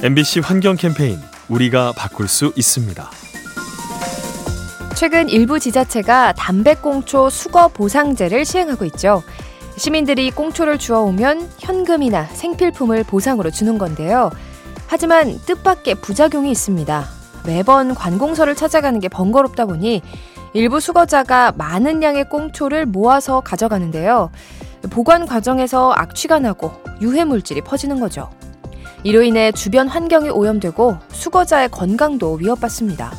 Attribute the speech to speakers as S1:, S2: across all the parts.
S1: MBC 환경 캠페인 우리가 바꿀 수 있습니다.
S2: 최근 일부 지자체가 담배꽁초 수거 보상제를 시행하고 있죠. 시민들이 꽁초를 주워오면 현금이나 생필품을 보상으로 주는 건데요. 하지만 뜻밖의 부작용이 있습니다. 매번 관공서를 찾아가는 게 번거롭다 보니 일부 수거자가 많은 양의 꽁초를 모아서 가져가는데요. 보관 과정에서 악취가 나고 유해 물질이 퍼지는 거죠. 이로 인해 주변 환경이 오염되고 수거자의 건강도 위협받습니다.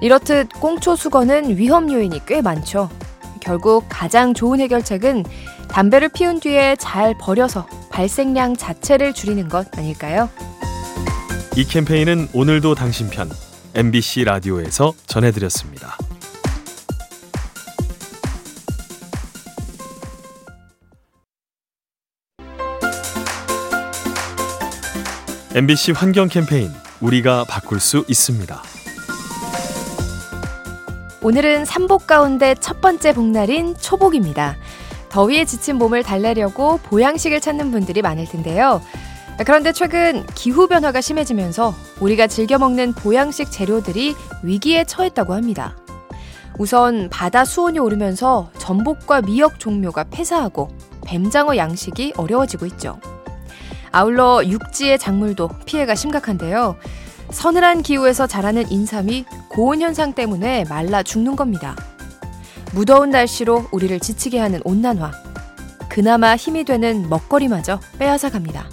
S2: 이렇듯 꽁초 수거는 위험 요인이 꽤 많죠. 결국 가장 좋은 해결책은 담배를 피운 뒤에 잘 버려서 발생량 자체를 줄이는 것 아닐까요?
S1: 이 캠페인은 오늘도 당신 편 MBC 라디오에서 전해드렸습니다. MBC 환경 캠페인 우리가 바꿀 수 있습니다.
S2: 오늘은 삼복 가운데 첫 번째 복날인 초복입니다. 더위에 지친 몸을 달래려고 보양식을 찾는 분들이 많을 텐데요. 그런데 최근 기후 변화가 심해지면서 우리가 즐겨 먹는 보양식 재료들이 위기에 처했다고 합니다. 우선 바다 수온이 오르면서 전복과 미역 종묘가 폐사하고 뱀장어 양식이 어려워지고 있죠. 아울러 육지의 작물도 피해가 심각한데요. 서늘한 기후에서 자라는 인삼이 고온 현상 때문에 말라 죽는 겁니다. 무더운 날씨로 우리를 지치게 하는 온난화. 그나마 힘이 되는 먹거리마저 빼앗아 갑니다.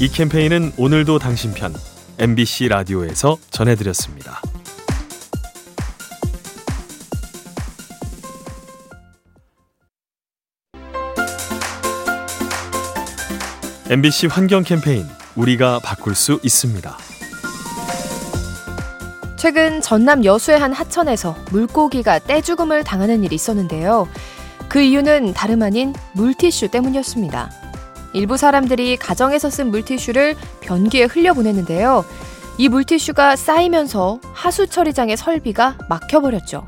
S1: 이 캠페인은 오늘도 당신 편 MBC 라디오에서 전해드렸습니다. MBC 환경 캠페인 우리가 바꿀 수 있습니다.
S2: 최근 전남 여수의 한 하천에서 물고기가 떼죽음을 당하는 일이 있었는데요. 그 이유는 다름 아닌 물티슈 때문이었습니다. 일부 사람들이 가정에서 쓴 물티슈를 변기에 흘려보냈는데요. 이 물티슈가 쌓이면서 하수 처리장의 설비가 막혀버렸죠.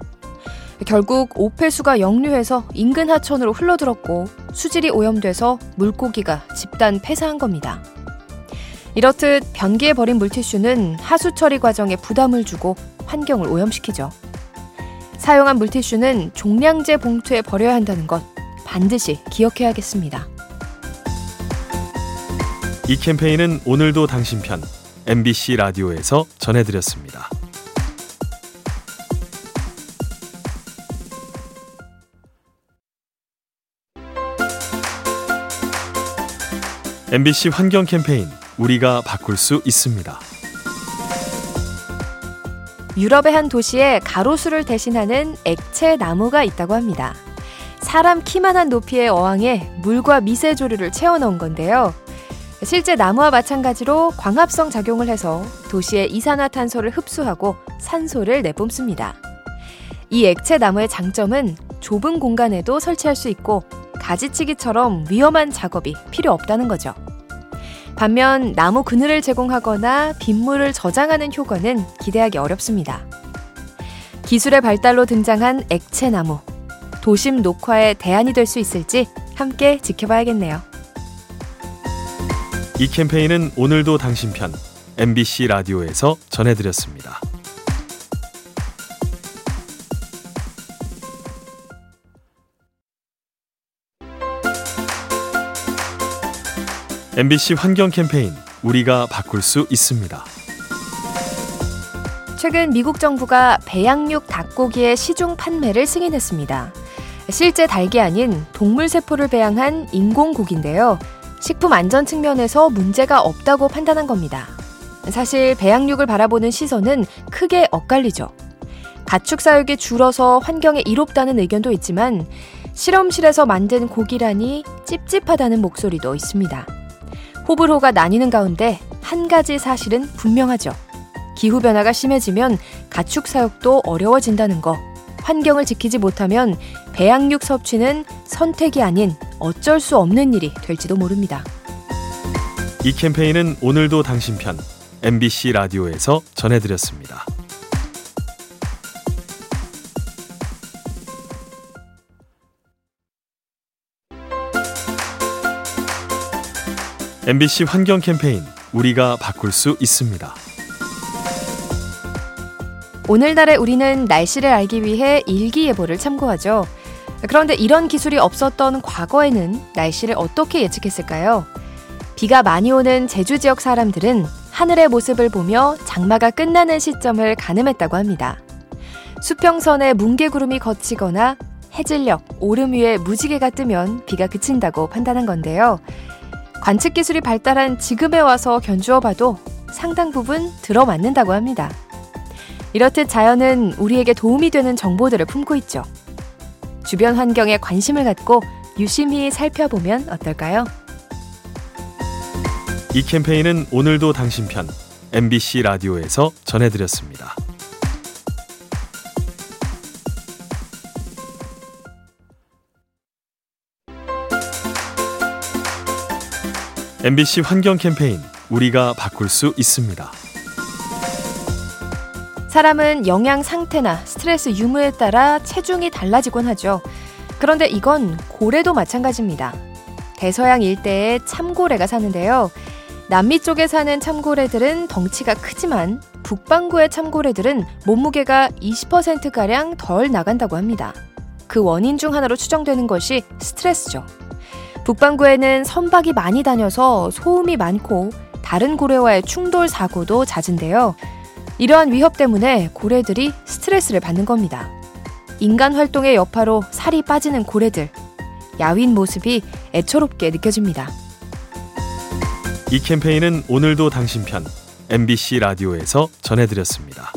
S2: 결국 오폐수가 역류해서 인근 하천으로 흘러들었고 수질이 오염돼서 물고기가 집단 폐사한 겁니다. 이렇듯 변기에 버린 물티슈는 하수 처리 과정에 부담을 주고 환경을 오염시키죠. 사용한 물티슈는 종량제 봉투에 버려야 한다는 것 반드시 기억해야겠습니다.
S1: 이 캠페인은 오늘도 당신 편 MBC 라디오에서 전해드렸습니다. MBC 환경 캠페인 우리가 바꿀 수 있습니다.
S2: 유럽의 한 도시에 가로수를 대신하는 액체 나무가 있다고 합니다. 사람 키만한 높이의 어항에 물과 미세 조류를 채워 넣은 건데요. 실제 나무와 마찬가지로 광합성 작용을 해서 도시의 이산화탄소를 흡수하고 산소를 내뿜습니다. 이 액체 나무의 장점은 좁은 공간에도 설치할 수 있고 가지치기처럼 위험한 작업이 필요 없다는 거죠. 반면 나무 그늘을 제공하거나 빗물을 저장하는 효과는 기대하기 어렵습니다. 기술의 발달로 등장한 액체 나무. 도심 녹화의 대안이 될 수 있을지 함께 지켜봐야겠네요.
S1: 이 캠페인은 오늘도 당신 편 MBC 라디오에서 전해드렸습니다. MBC 환경 캠페인 우리가 바꿀 수 있습니다.
S2: 최근 미국 정부가 배양육 닭고기의 시중 판매를 승인했습니다. 실제 닭이 아닌 동물 세포를 배양한 인공고기인데요. 식품 안전 측면에서 문제가 없다고 판단한 겁니다. 사실 배양육을 바라보는 시선은 크게 엇갈리죠. 가축 사육이 줄어서 환경에 이롭다는 의견도 있지만 실험실에서 만든 고기라니 찝찝하다는 목소리도 있습니다. 호불호가 나뉘는 가운데 한 가지 사실은 분명하죠. 기후변화가 심해지면 가축 사육도 어려워진다는 거. 환경을 지키지 못하면 배양육 섭취는 선택이 아닌 어쩔 수 없는 일이 될지도 모릅니다.
S1: 이 캠페인은 오늘도 당신 편 MBC 라디오에서 전해드렸습니다. MBC 환경 캠페인 우리가 바꿀 수 있습니다.
S2: 오늘날의 우리는 날씨를 알기 위해 일기예보를 참고하죠. 그런데 이런 기술이 없었던 과거에는 날씨를 어떻게 예측했을까요? 비가 많이 오는 제주 지역 사람들은 하늘의 모습을 보며 장마가 끝나는 시점을 가늠했다고 합니다. 수평선에 뭉게구름이 걷히거나 해질녘, 오름 위에 무지개가 뜨면 비가 그친다고 판단한 건데요. 관측 기술이 발달한 지금에 와서 견주어 봐도 상당 부분 들어맞는다고 합니다. 이렇듯 자연은 우리에게 도움이 되는 정보들을 품고 있죠. 주변 환경에 관심을 갖고 유심히 살펴보면 어떨까요?
S1: 이 캠페인은 오늘도 당신 편 MBC 라디오에서 전해드렸습니다. MBC 환경 캠페인 우리가 바꿀 수 있습니다.
S2: 사람은 영양 상태나 스트레스 유무에 따라 체중이 달라지곤 하죠. 그런데 이건 고래도 마찬가지입니다. 대서양 일대에 참고래가 사는데요. 남미 쪽에 사는 참고래들은 덩치가 크지만 북반구의 참고래들은 몸무게가 20%가량 덜 나간다고 합니다. 그 원인 중 하나로 추정되는 것이 스트레스죠. 북반구에는 선박이 많이 다녀서 소음이 많고 다른 고래와의 충돌 사고도 잦은데요. 이러한 위협 때문에 고래들이 스트레스를 받는 겁니다. 인간 활동의 여파로 살이 빠지는 고래들. 야윈 모습이 애처롭게 느껴집니다.
S1: 이 캠페인은 오늘도 당신 편 MBC 라디오에서 전해드렸습니다.